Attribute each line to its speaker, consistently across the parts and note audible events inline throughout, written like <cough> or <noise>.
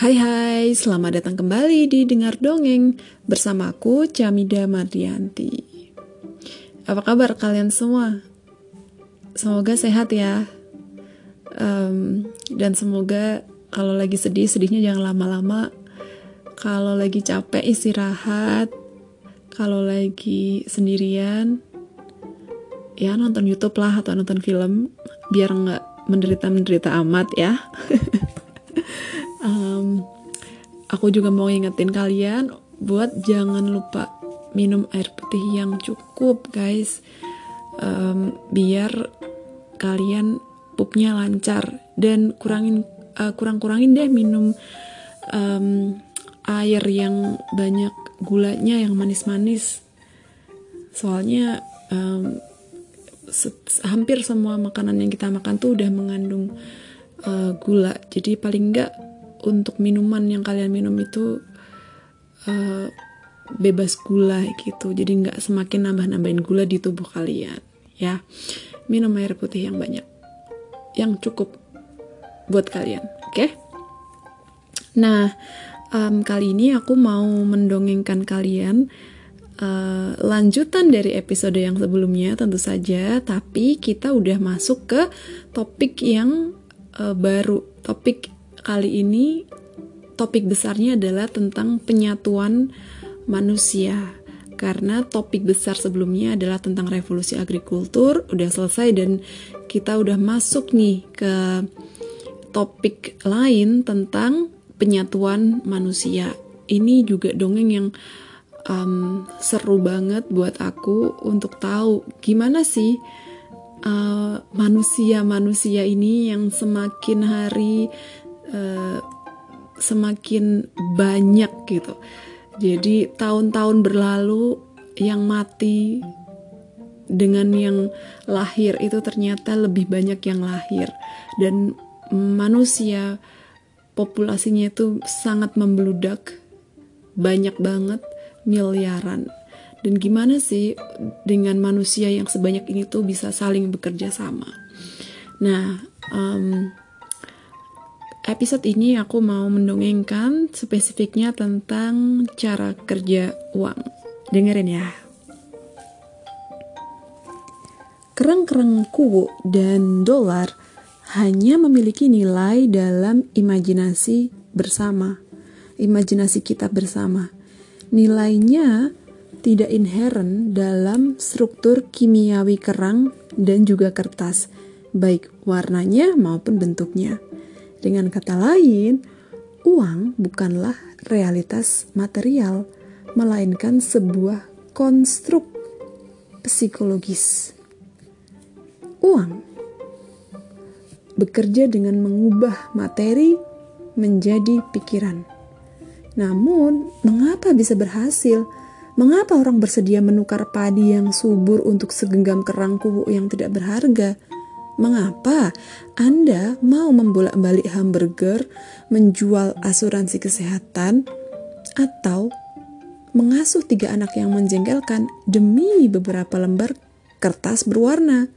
Speaker 1: Hai hai, selamat datang kembali di Dengar Dongeng bersamaku Camida Mardianti. Apa kabar kalian semua? Semoga sehat ya. Um, dan semoga kalau lagi sedih, sedihnya jangan lama-lama. Kalau lagi capek istirahat. Kalau lagi sendirian, ya nonton YouTube lah atau nonton film biar nggak menderita-menderita amat ya. <laughs> um, aku juga mau ingetin kalian buat jangan lupa minum air putih yang cukup guys. Um, biar kalian pupnya lancar dan kurangin uh, kurang-kurangin deh minum um, air yang banyak gulanya yang manis-manis. Soalnya um, hampir semua makanan yang kita makan tuh udah mengandung uh, gula. Jadi paling enggak untuk minuman yang kalian minum itu uh, bebas gula gitu jadi nggak semakin nambah-nambahin gula di tubuh kalian ya minum air putih yang banyak yang cukup buat kalian oke okay? nah um, kali ini aku mau mendongengkan kalian uh, lanjutan dari episode yang sebelumnya tentu saja tapi kita udah masuk ke topik yang uh, baru topik kali ini topik besarnya adalah tentang penyatuan manusia. Karena topik besar sebelumnya adalah tentang revolusi agrikultur udah selesai dan kita udah masuk nih ke topik lain tentang penyatuan manusia. Ini juga dongeng yang um, seru banget buat aku untuk tahu gimana sih uh, manusia-manusia uh, ini yang semakin hari uh, semakin banyak gitu. Jadi tahun-tahun berlalu yang mati dengan yang lahir itu ternyata lebih banyak yang lahir. Dan manusia populasinya itu sangat membludak banyak banget miliaran. Dan gimana sih dengan manusia yang sebanyak ini tuh bisa saling bekerja sama? Nah um, episode ini aku mau mendongengkan spesifiknya tentang cara kerja uang. Dengerin ya. Kerang-kerang kuwu dan dolar hanya memiliki nilai dalam imajinasi bersama, imajinasi kita bersama. Nilainya tidak inheren dalam struktur kimiawi kerang dan juga kertas, baik warnanya maupun bentuknya. Dengan kata lain, uang bukanlah realitas material, melainkan sebuah konstruk psikologis. Uang bekerja dengan mengubah materi menjadi pikiran. Namun, mengapa bisa berhasil? Mengapa orang bersedia menukar padi yang subur untuk segenggam kerang kubu yang tidak berharga? Mengapa Anda mau membolak-balik hamburger, menjual asuransi kesehatan, atau mengasuh tiga anak yang menjengkelkan demi beberapa lembar kertas berwarna?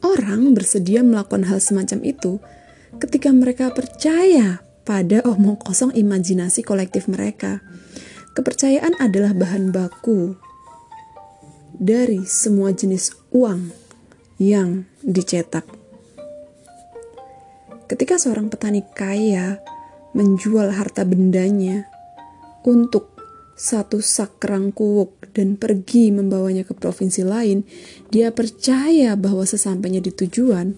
Speaker 1: Orang bersedia melakukan hal semacam itu ketika mereka percaya pada omong kosong imajinasi kolektif mereka. Kepercayaan adalah bahan baku dari semua jenis uang yang dicetak. Ketika seorang petani kaya menjual harta bendanya untuk satu sak kerang kuwuk dan pergi membawanya ke provinsi lain, dia percaya bahwa sesampainya di tujuan,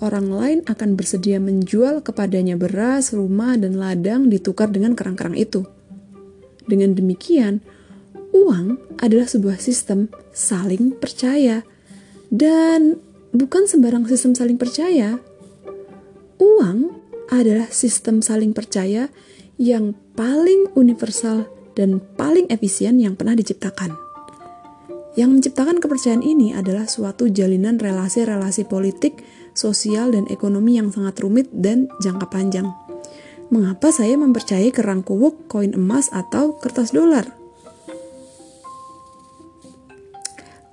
Speaker 1: orang lain akan bersedia menjual kepadanya beras, rumah, dan ladang ditukar dengan kerang-kerang itu. Dengan demikian, uang adalah sebuah sistem saling percaya dan bukan sembarang sistem saling percaya. Uang adalah sistem saling percaya yang paling universal dan paling efisien yang pernah diciptakan. Yang menciptakan kepercayaan ini adalah suatu jalinan relasi-relasi politik, sosial, dan ekonomi yang sangat rumit dan jangka panjang. Mengapa saya mempercayai kerang kuwuk, koin emas, atau kertas dolar?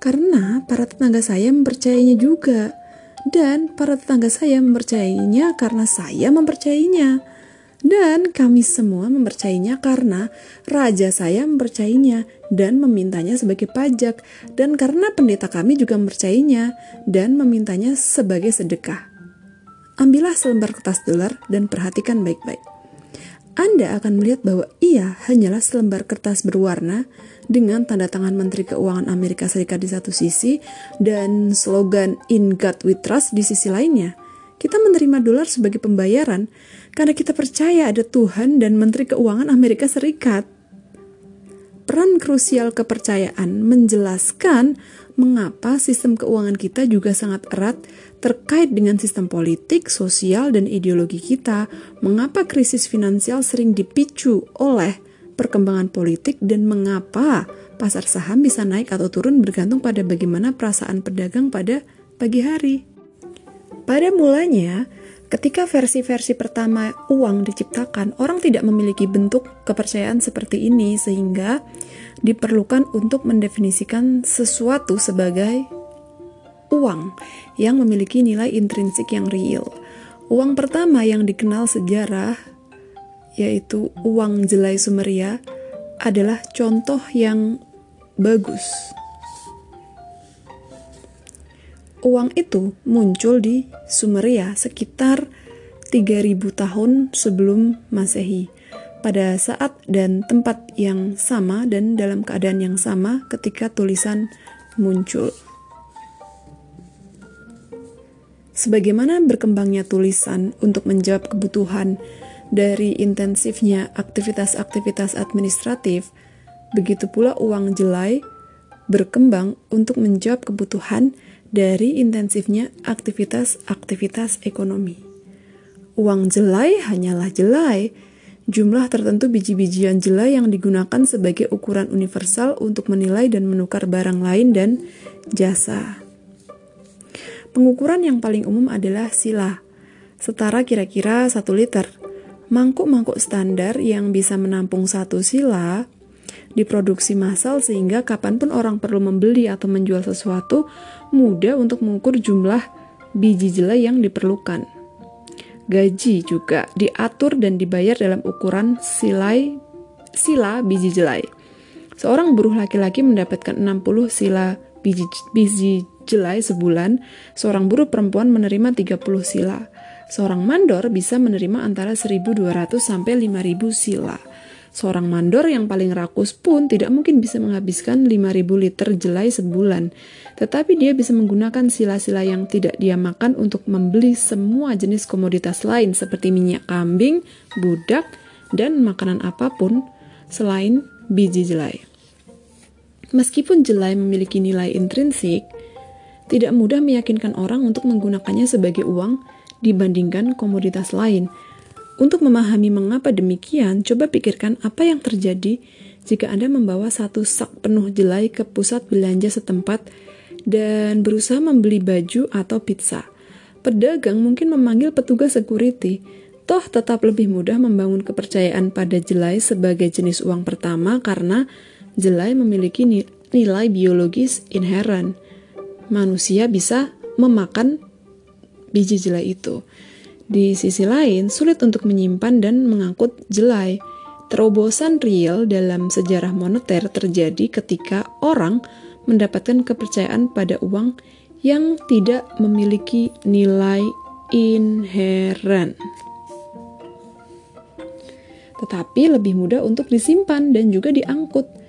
Speaker 1: Karena para tetangga saya mempercayainya juga. Dan para tetangga saya mempercayainya karena saya mempercayainya. Dan kami semua mempercayainya karena raja saya mempercayainya dan memintanya sebagai pajak. Dan karena pendeta kami juga mempercayainya dan memintanya sebagai sedekah. Ambillah selembar kertas dolar dan perhatikan baik-baik. Anda akan melihat bahwa ia hanyalah selembar kertas berwarna dengan tanda tangan Menteri Keuangan Amerika Serikat di satu sisi dan slogan In God We Trust di sisi lainnya. Kita menerima dolar sebagai pembayaran karena kita percaya ada Tuhan dan Menteri Keuangan Amerika Serikat. Peran krusial kepercayaan menjelaskan mengapa sistem keuangan kita juga sangat erat terkait dengan sistem politik, sosial, dan ideologi kita, mengapa krisis finansial sering dipicu oleh perkembangan politik dan mengapa pasar saham bisa naik atau turun bergantung pada bagaimana perasaan pedagang pada pagi hari. Pada mulanya, ketika versi-versi pertama uang diciptakan, orang tidak memiliki bentuk kepercayaan seperti ini sehingga diperlukan untuk mendefinisikan sesuatu sebagai uang yang memiliki nilai intrinsik yang real. Uang pertama yang dikenal sejarah, yaitu uang jelai Sumeria, adalah contoh yang bagus. Uang itu muncul di Sumeria sekitar 3000 tahun sebelum Masehi pada saat dan tempat yang sama dan dalam keadaan yang sama ketika tulisan muncul. Sebagaimana berkembangnya tulisan untuk menjawab kebutuhan dari intensifnya aktivitas-aktivitas administratif, begitu pula uang jelai berkembang untuk menjawab kebutuhan dari intensifnya aktivitas-aktivitas ekonomi. Uang jelai hanyalah jelai, jumlah tertentu biji-bijian jelai yang digunakan sebagai ukuran universal untuk menilai dan menukar barang lain dan jasa. Pengukuran yang paling umum adalah sila, setara kira-kira 1 liter. Mangkuk-mangkuk standar yang bisa menampung satu sila diproduksi massal sehingga kapan pun orang perlu membeli atau menjual sesuatu, mudah untuk mengukur jumlah biji jelai yang diperlukan. Gaji juga diatur dan dibayar dalam ukuran silai sila biji jelai. Seorang buruh laki-laki mendapatkan 60 sila biji, biji jelai sebulan, seorang buruh perempuan menerima 30 sila. Seorang mandor bisa menerima antara 1.200 sampai 5.000 sila. Seorang mandor yang paling rakus pun tidak mungkin bisa menghabiskan 5.000 liter jelai sebulan. Tetapi dia bisa menggunakan sila-sila yang tidak dia makan untuk membeli semua jenis komoditas lain seperti minyak kambing, budak, dan makanan apa pun selain biji jelai. Meskipun jelai memiliki nilai intrinsik, tidak mudah meyakinkan orang untuk menggunakannya sebagai uang dibandingkan komoditas lain. Untuk memahami mengapa demikian, coba pikirkan apa yang terjadi jika Anda membawa satu sak penuh jelai ke pusat belanja setempat dan berusaha membeli baju atau pizza. Pedagang mungkin memanggil petugas security, toh tetap lebih mudah membangun kepercayaan pada jelai sebagai jenis uang pertama karena jelai memiliki nilai biologis inherent manusia bisa memakan biji jelai itu. Di sisi lain, sulit untuk menyimpan dan mengangkut jelai. Terobosan real dalam sejarah moneter terjadi ketika orang mendapatkan kepercayaan pada uang yang tidak memiliki nilai inheren. Tetapi lebih mudah untuk disimpan dan juga diangkut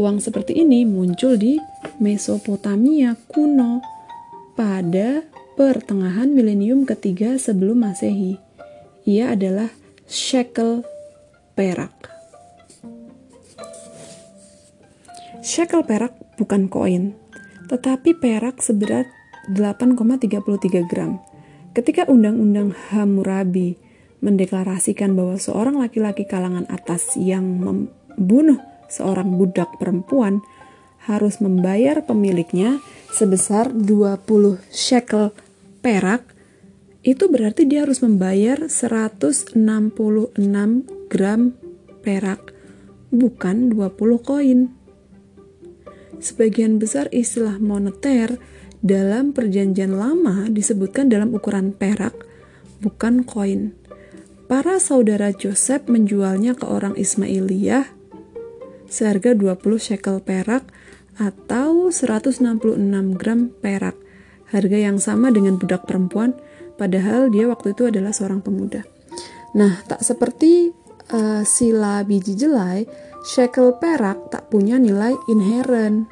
Speaker 1: Uang seperti ini muncul di Mesopotamia kuno pada pertengahan milenium ketiga sebelum Masehi. Ia adalah shekel perak. Shekel perak bukan koin, tetapi perak seberat 8,33 gram. Ketika Undang-Undang Hammurabi mendeklarasikan bahwa seorang laki-laki kalangan atas yang membunuh seorang budak perempuan harus membayar pemiliknya sebesar 20 shekel perak, itu berarti dia harus membayar 166 gram perak, bukan 20 koin. Sebagian besar istilah moneter dalam perjanjian lama disebutkan dalam ukuran perak, bukan koin. Para saudara Joseph menjualnya ke orang Ismailiyah seharga 20 shekel perak atau 166 gram perak. Harga yang sama dengan budak perempuan, padahal dia waktu itu adalah seorang pemuda. Nah, tak seperti uh, sila biji jelai, shekel perak tak punya nilai inherent.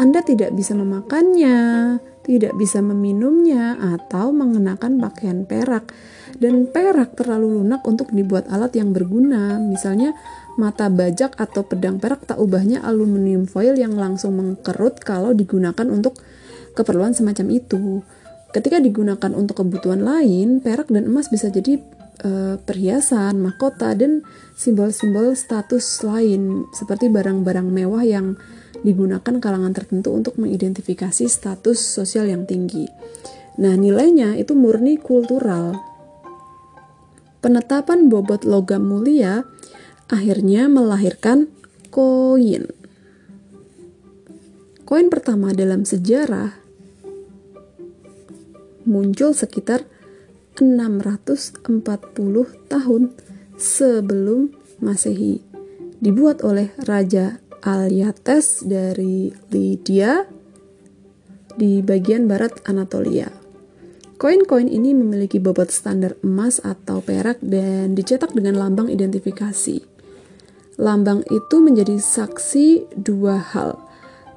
Speaker 1: Anda tidak bisa memakannya, tidak bisa meminumnya, atau mengenakan pakaian perak dan perak terlalu lunak untuk dibuat alat yang berguna. Misalnya mata bajak atau pedang perak tak ubahnya aluminium foil yang langsung mengkerut kalau digunakan untuk keperluan semacam itu. Ketika digunakan untuk kebutuhan lain, perak dan emas bisa jadi e, perhiasan, mahkota, dan simbol-simbol status lain seperti barang-barang mewah yang digunakan kalangan tertentu untuk mengidentifikasi status sosial yang tinggi. Nah, nilainya itu murni kultural, penetapan bobot logam mulia akhirnya melahirkan koin. Koin pertama dalam sejarah muncul sekitar 640 tahun sebelum Masehi. Dibuat oleh Raja Alyates dari Lydia di bagian barat Anatolia. Koin-koin ini memiliki bobot standar emas atau perak dan dicetak dengan lambang identifikasi. Lambang itu menjadi saksi dua hal.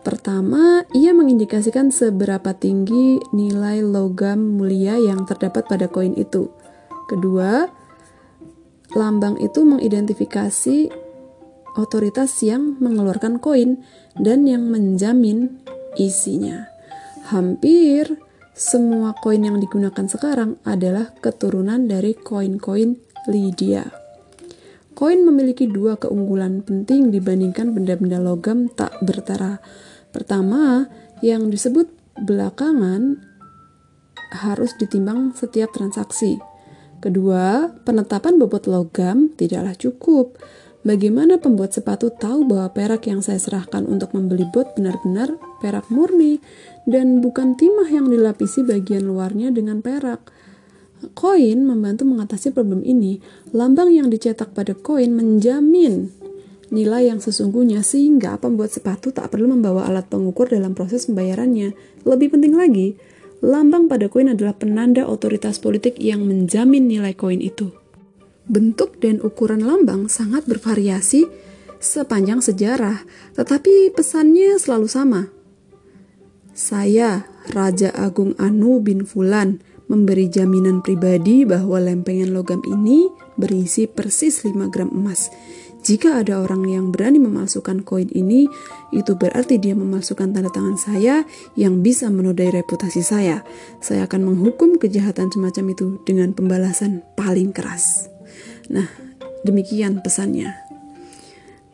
Speaker 1: Pertama, ia mengindikasikan seberapa tinggi nilai logam mulia yang terdapat pada koin itu. Kedua, lambang itu mengidentifikasi otoritas yang mengeluarkan koin dan yang menjamin isinya. Hampir semua koin yang digunakan sekarang adalah keturunan dari koin-koin Lydia. Koin memiliki dua keunggulan penting dibandingkan benda-benda logam tak bertara. Pertama, yang disebut belakangan harus ditimbang setiap transaksi. Kedua, penetapan bobot logam tidaklah cukup. Bagaimana pembuat sepatu tahu bahwa perak yang saya serahkan untuk membeli bot benar-benar perak murni dan bukan timah yang dilapisi bagian luarnya dengan perak? Koin membantu mengatasi problem ini. Lambang yang dicetak pada koin menjamin nilai yang sesungguhnya sehingga pembuat sepatu tak perlu membawa alat pengukur dalam proses pembayarannya. Lebih penting lagi, lambang pada koin adalah penanda otoritas politik yang menjamin nilai koin itu. Bentuk dan ukuran lambang sangat bervariasi sepanjang sejarah, tetapi pesannya selalu sama. Saya, Raja Agung Anu bin Fulan, memberi jaminan pribadi bahwa lempengan logam ini berisi persis 5 gram emas. Jika ada orang yang berani memalsukan koin ini, itu berarti dia memalsukan tanda tangan saya yang bisa menodai reputasi saya. Saya akan menghukum kejahatan semacam itu dengan pembalasan paling keras. Nah, demikian pesannya.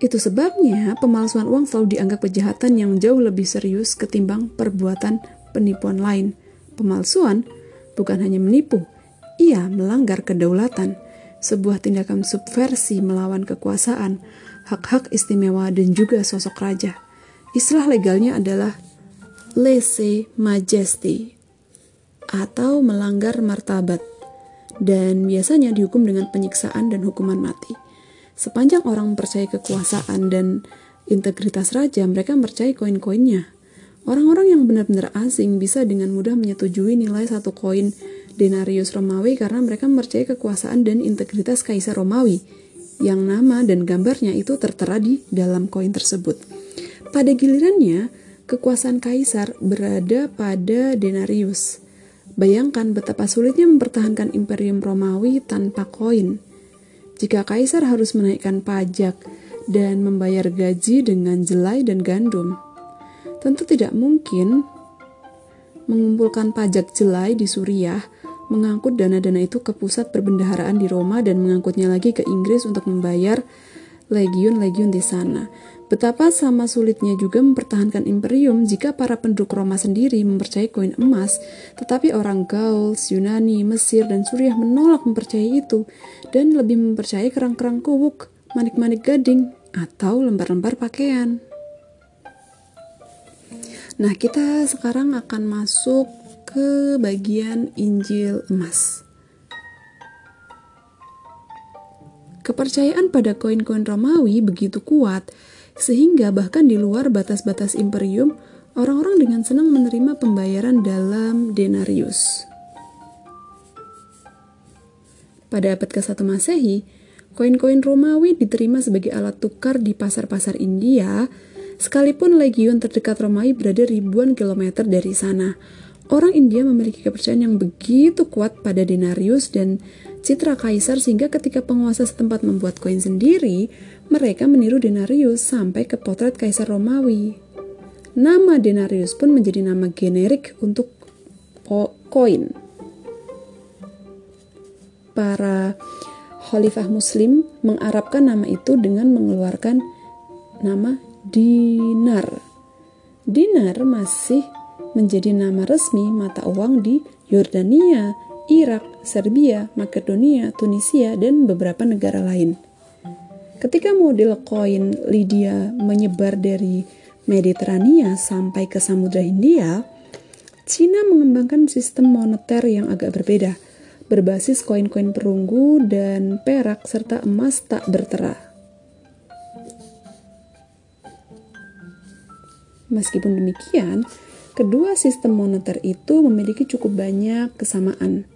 Speaker 1: Itu sebabnya pemalsuan uang selalu dianggap kejahatan yang jauh lebih serius ketimbang perbuatan penipuan lain. Pemalsuan bukan hanya menipu, ia melanggar kedaulatan, sebuah tindakan subversi melawan kekuasaan, hak-hak istimewa dan juga sosok raja. Istilah legalnya adalah lese majesty atau melanggar martabat dan biasanya dihukum dengan penyiksaan dan hukuman mati. Sepanjang orang mempercayai kekuasaan dan integritas raja, mereka percaya koin-koinnya. Orang-orang yang benar-benar asing bisa dengan mudah menyetujui nilai satu koin denarius Romawi karena mereka mempercayai kekuasaan dan integritas kaisar Romawi yang nama dan gambarnya itu tertera di dalam koin tersebut. Pada gilirannya, kekuasaan kaisar berada pada denarius. Bayangkan betapa sulitnya mempertahankan imperium Romawi tanpa koin. Jika kaisar harus menaikkan pajak dan membayar gaji dengan jelai dan gandum, tentu tidak mungkin mengumpulkan pajak jelai di Suriah, mengangkut dana-dana itu ke pusat perbendaharaan di Roma dan mengangkutnya lagi ke Inggris untuk membayar legiun-legiun di sana. Betapa sama sulitnya juga mempertahankan imperium jika para penduduk Roma sendiri mempercayai koin emas, tetapi orang Gaul, Yunani, Mesir, dan Suriah menolak mempercayai itu dan lebih mempercayai kerang-kerang kuwuk, manik-manik gading, atau lembar-lembar pakaian. Nah, kita sekarang akan masuk ke bagian Injil emas. Kepercayaan pada koin-koin Romawi begitu kuat sehingga bahkan di luar batas-batas imperium, orang-orang dengan senang menerima pembayaran dalam denarius. Pada abad ke-1 Masehi, koin-koin Romawi diterima sebagai alat tukar di pasar-pasar India, sekalipun legion terdekat Romawi berada ribuan kilometer dari sana. Orang India memiliki kepercayaan yang begitu kuat pada denarius dan citra kaisar sehingga ketika penguasa setempat membuat koin sendiri, mereka meniru denarius sampai ke potret kaisar Romawi. Nama denarius pun menjadi nama generik untuk koin. Para khalifah muslim mengarabkan nama itu dengan mengeluarkan nama dinar. Dinar masih menjadi nama resmi mata uang di Yordania, Irak, Serbia, Makedonia, Tunisia, dan beberapa negara lain. Ketika model koin Lydia menyebar dari Mediterania sampai ke Samudra Hindia, Cina mengembangkan sistem moneter yang agak berbeda, berbasis koin-koin perunggu dan perak serta emas tak bertera. Meskipun demikian, kedua sistem moneter itu memiliki cukup banyak kesamaan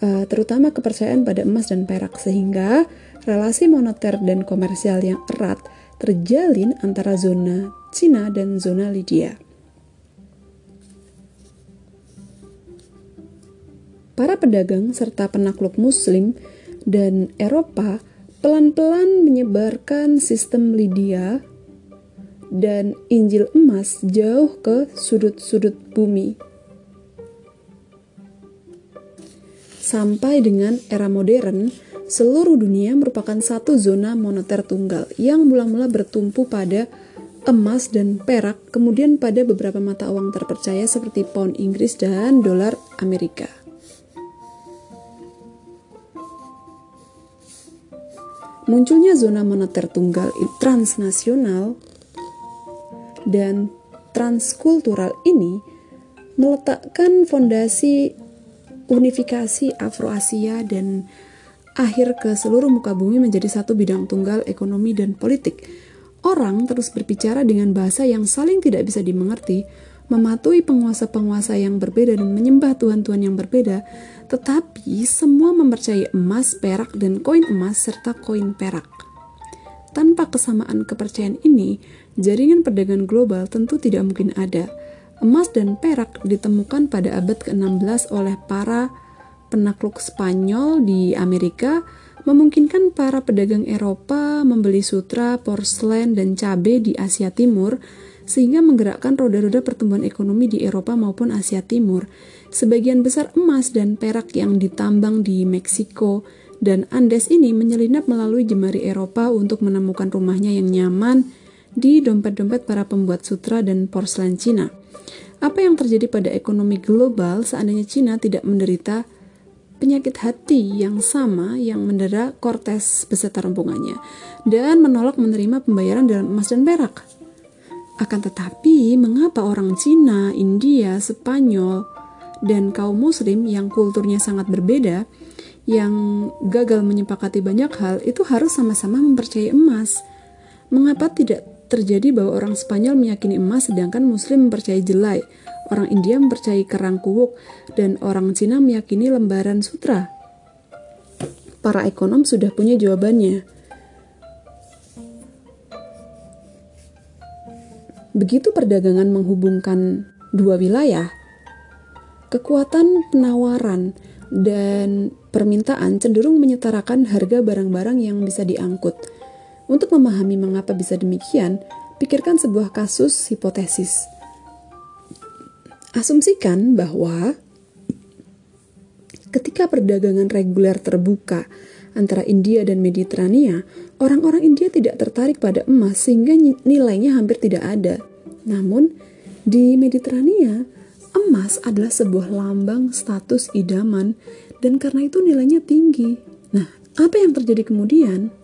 Speaker 1: uh, terutama kepercayaan pada emas dan perak sehingga relasi moneter dan komersial yang erat terjalin antara zona Cina dan zona Lydia. Para pedagang serta penakluk Muslim dan Eropa pelan-pelan menyebarkan sistem Lydia dan Injil emas jauh ke sudut-sudut bumi. Sampai dengan era modern, seluruh dunia merupakan satu zona moneter tunggal yang mula-mula bertumpu pada emas dan perak, kemudian pada beberapa mata uang terpercaya seperti pound Inggris dan dolar Amerika. Munculnya zona moneter tunggal transnasional dan transkultural ini meletakkan fondasi unifikasi Afroasia dan akhir ke seluruh muka bumi menjadi satu bidang tunggal ekonomi dan politik. Orang terus berbicara dengan bahasa yang saling tidak bisa dimengerti, mematuhi penguasa-penguasa yang berbeda dan menyembah tuhan-tuhan yang berbeda, tetapi semua mempercayai emas, perak, dan koin emas serta koin perak. Tanpa kesamaan kepercayaan ini, jaringan perdagangan global tentu tidak mungkin ada Emas dan perak ditemukan pada abad ke-16 oleh para penakluk Spanyol di Amerika, memungkinkan para pedagang Eropa membeli sutra, porselen, dan cabai di Asia Timur, sehingga menggerakkan roda-roda pertumbuhan ekonomi di Eropa maupun Asia Timur. Sebagian besar emas dan perak yang ditambang di Meksiko dan Andes ini menyelinap melalui jemari Eropa untuk menemukan rumahnya yang nyaman di dompet-dompet para pembuat sutra dan porselen Cina. Apa yang terjadi pada ekonomi global seandainya Cina tidak menderita penyakit hati yang sama yang mendera Cortes beserta rombongannya dan menolak menerima pembayaran dalam emas dan perak. Akan tetapi, mengapa orang Cina, India, Spanyol, dan kaum muslim yang kulturnya sangat berbeda, yang gagal menyepakati banyak hal, itu harus sama-sama mempercayai emas? Mengapa tidak terjadi bahwa orang Spanyol meyakini emas sedangkan Muslim mempercayai jelai, orang India mempercayai kerang kuwuk, dan orang Cina meyakini lembaran sutra. Para ekonom sudah punya jawabannya. Begitu perdagangan menghubungkan dua wilayah, kekuatan penawaran dan permintaan cenderung menyetarakan harga barang-barang yang bisa diangkut untuk memahami mengapa bisa demikian, pikirkan sebuah kasus hipotesis. Asumsikan bahwa ketika perdagangan reguler terbuka antara India dan Mediterania, orang-orang India tidak tertarik pada emas sehingga nilainya hampir tidak ada. Namun, di Mediterania, emas adalah sebuah lambang status idaman dan karena itu nilainya tinggi. Nah, apa yang terjadi kemudian?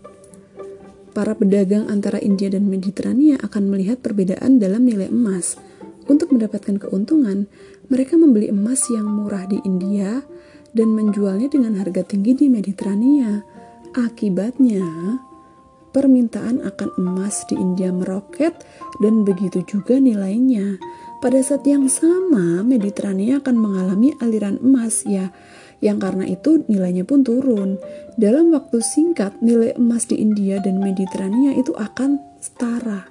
Speaker 1: Para pedagang antara India dan Mediterania akan melihat perbedaan dalam nilai emas. Untuk mendapatkan keuntungan, mereka membeli emas yang murah di India dan menjualnya dengan harga tinggi di Mediterania. Akibatnya, permintaan akan emas di India meroket dan begitu juga nilainya. Pada saat yang sama, Mediterania akan mengalami aliran emas ya, yang karena itu nilainya pun turun. Dalam waktu singkat, nilai emas di India dan Mediterania itu akan setara.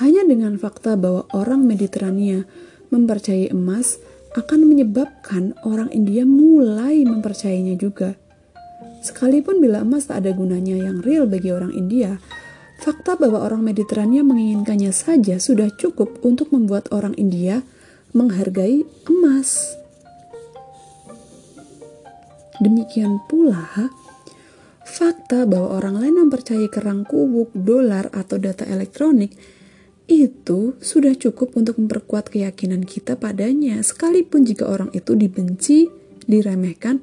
Speaker 1: Hanya dengan fakta bahwa orang Mediterania mempercayai emas, akan menyebabkan orang India mulai mempercayainya juga. Sekalipun bila emas tak ada gunanya yang real bagi orang India, fakta bahwa orang Mediterania menginginkannya saja sudah cukup untuk membuat orang India menghargai emas. Demikian pula, fakta bahwa orang lain mempercayai kerang kubuk, dolar, atau data elektronik itu sudah cukup untuk memperkuat keyakinan kita padanya, sekalipun jika orang itu dibenci, diremehkan,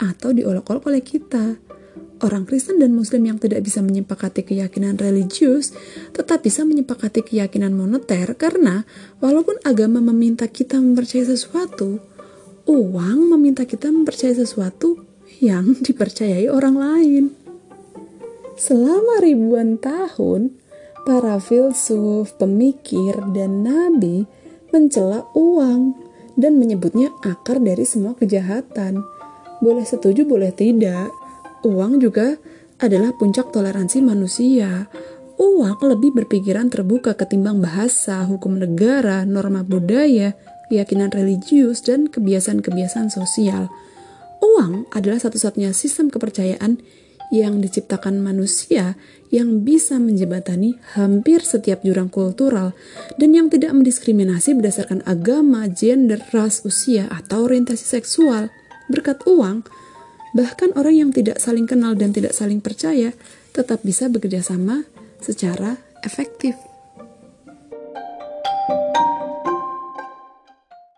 Speaker 1: atau diolok-olok oleh kita. Orang Kristen dan Muslim yang tidak bisa menyepakati keyakinan religius tetap bisa menyepakati keyakinan moneter karena walaupun agama meminta kita mempercayai sesuatu, uang meminta kita mempercayai sesuatu yang <laughs> dipercayai orang lain. Selama ribuan tahun, para filsuf, pemikir, dan nabi mencela uang dan menyebutnya akar dari semua kejahatan. Boleh setuju, boleh tidak. Uang juga adalah puncak toleransi manusia. Uang lebih berpikiran terbuka ketimbang bahasa, hukum negara, norma budaya, keyakinan religius, dan kebiasaan-kebiasaan sosial. Uang adalah satu-satunya sistem kepercayaan yang diciptakan manusia yang bisa menjebatani hampir setiap jurang kultural dan yang tidak mendiskriminasi berdasarkan agama, gender, ras, usia, atau orientasi seksual. Berkat uang, bahkan orang yang tidak saling kenal dan tidak saling percaya tetap bisa bekerja sama secara efektif.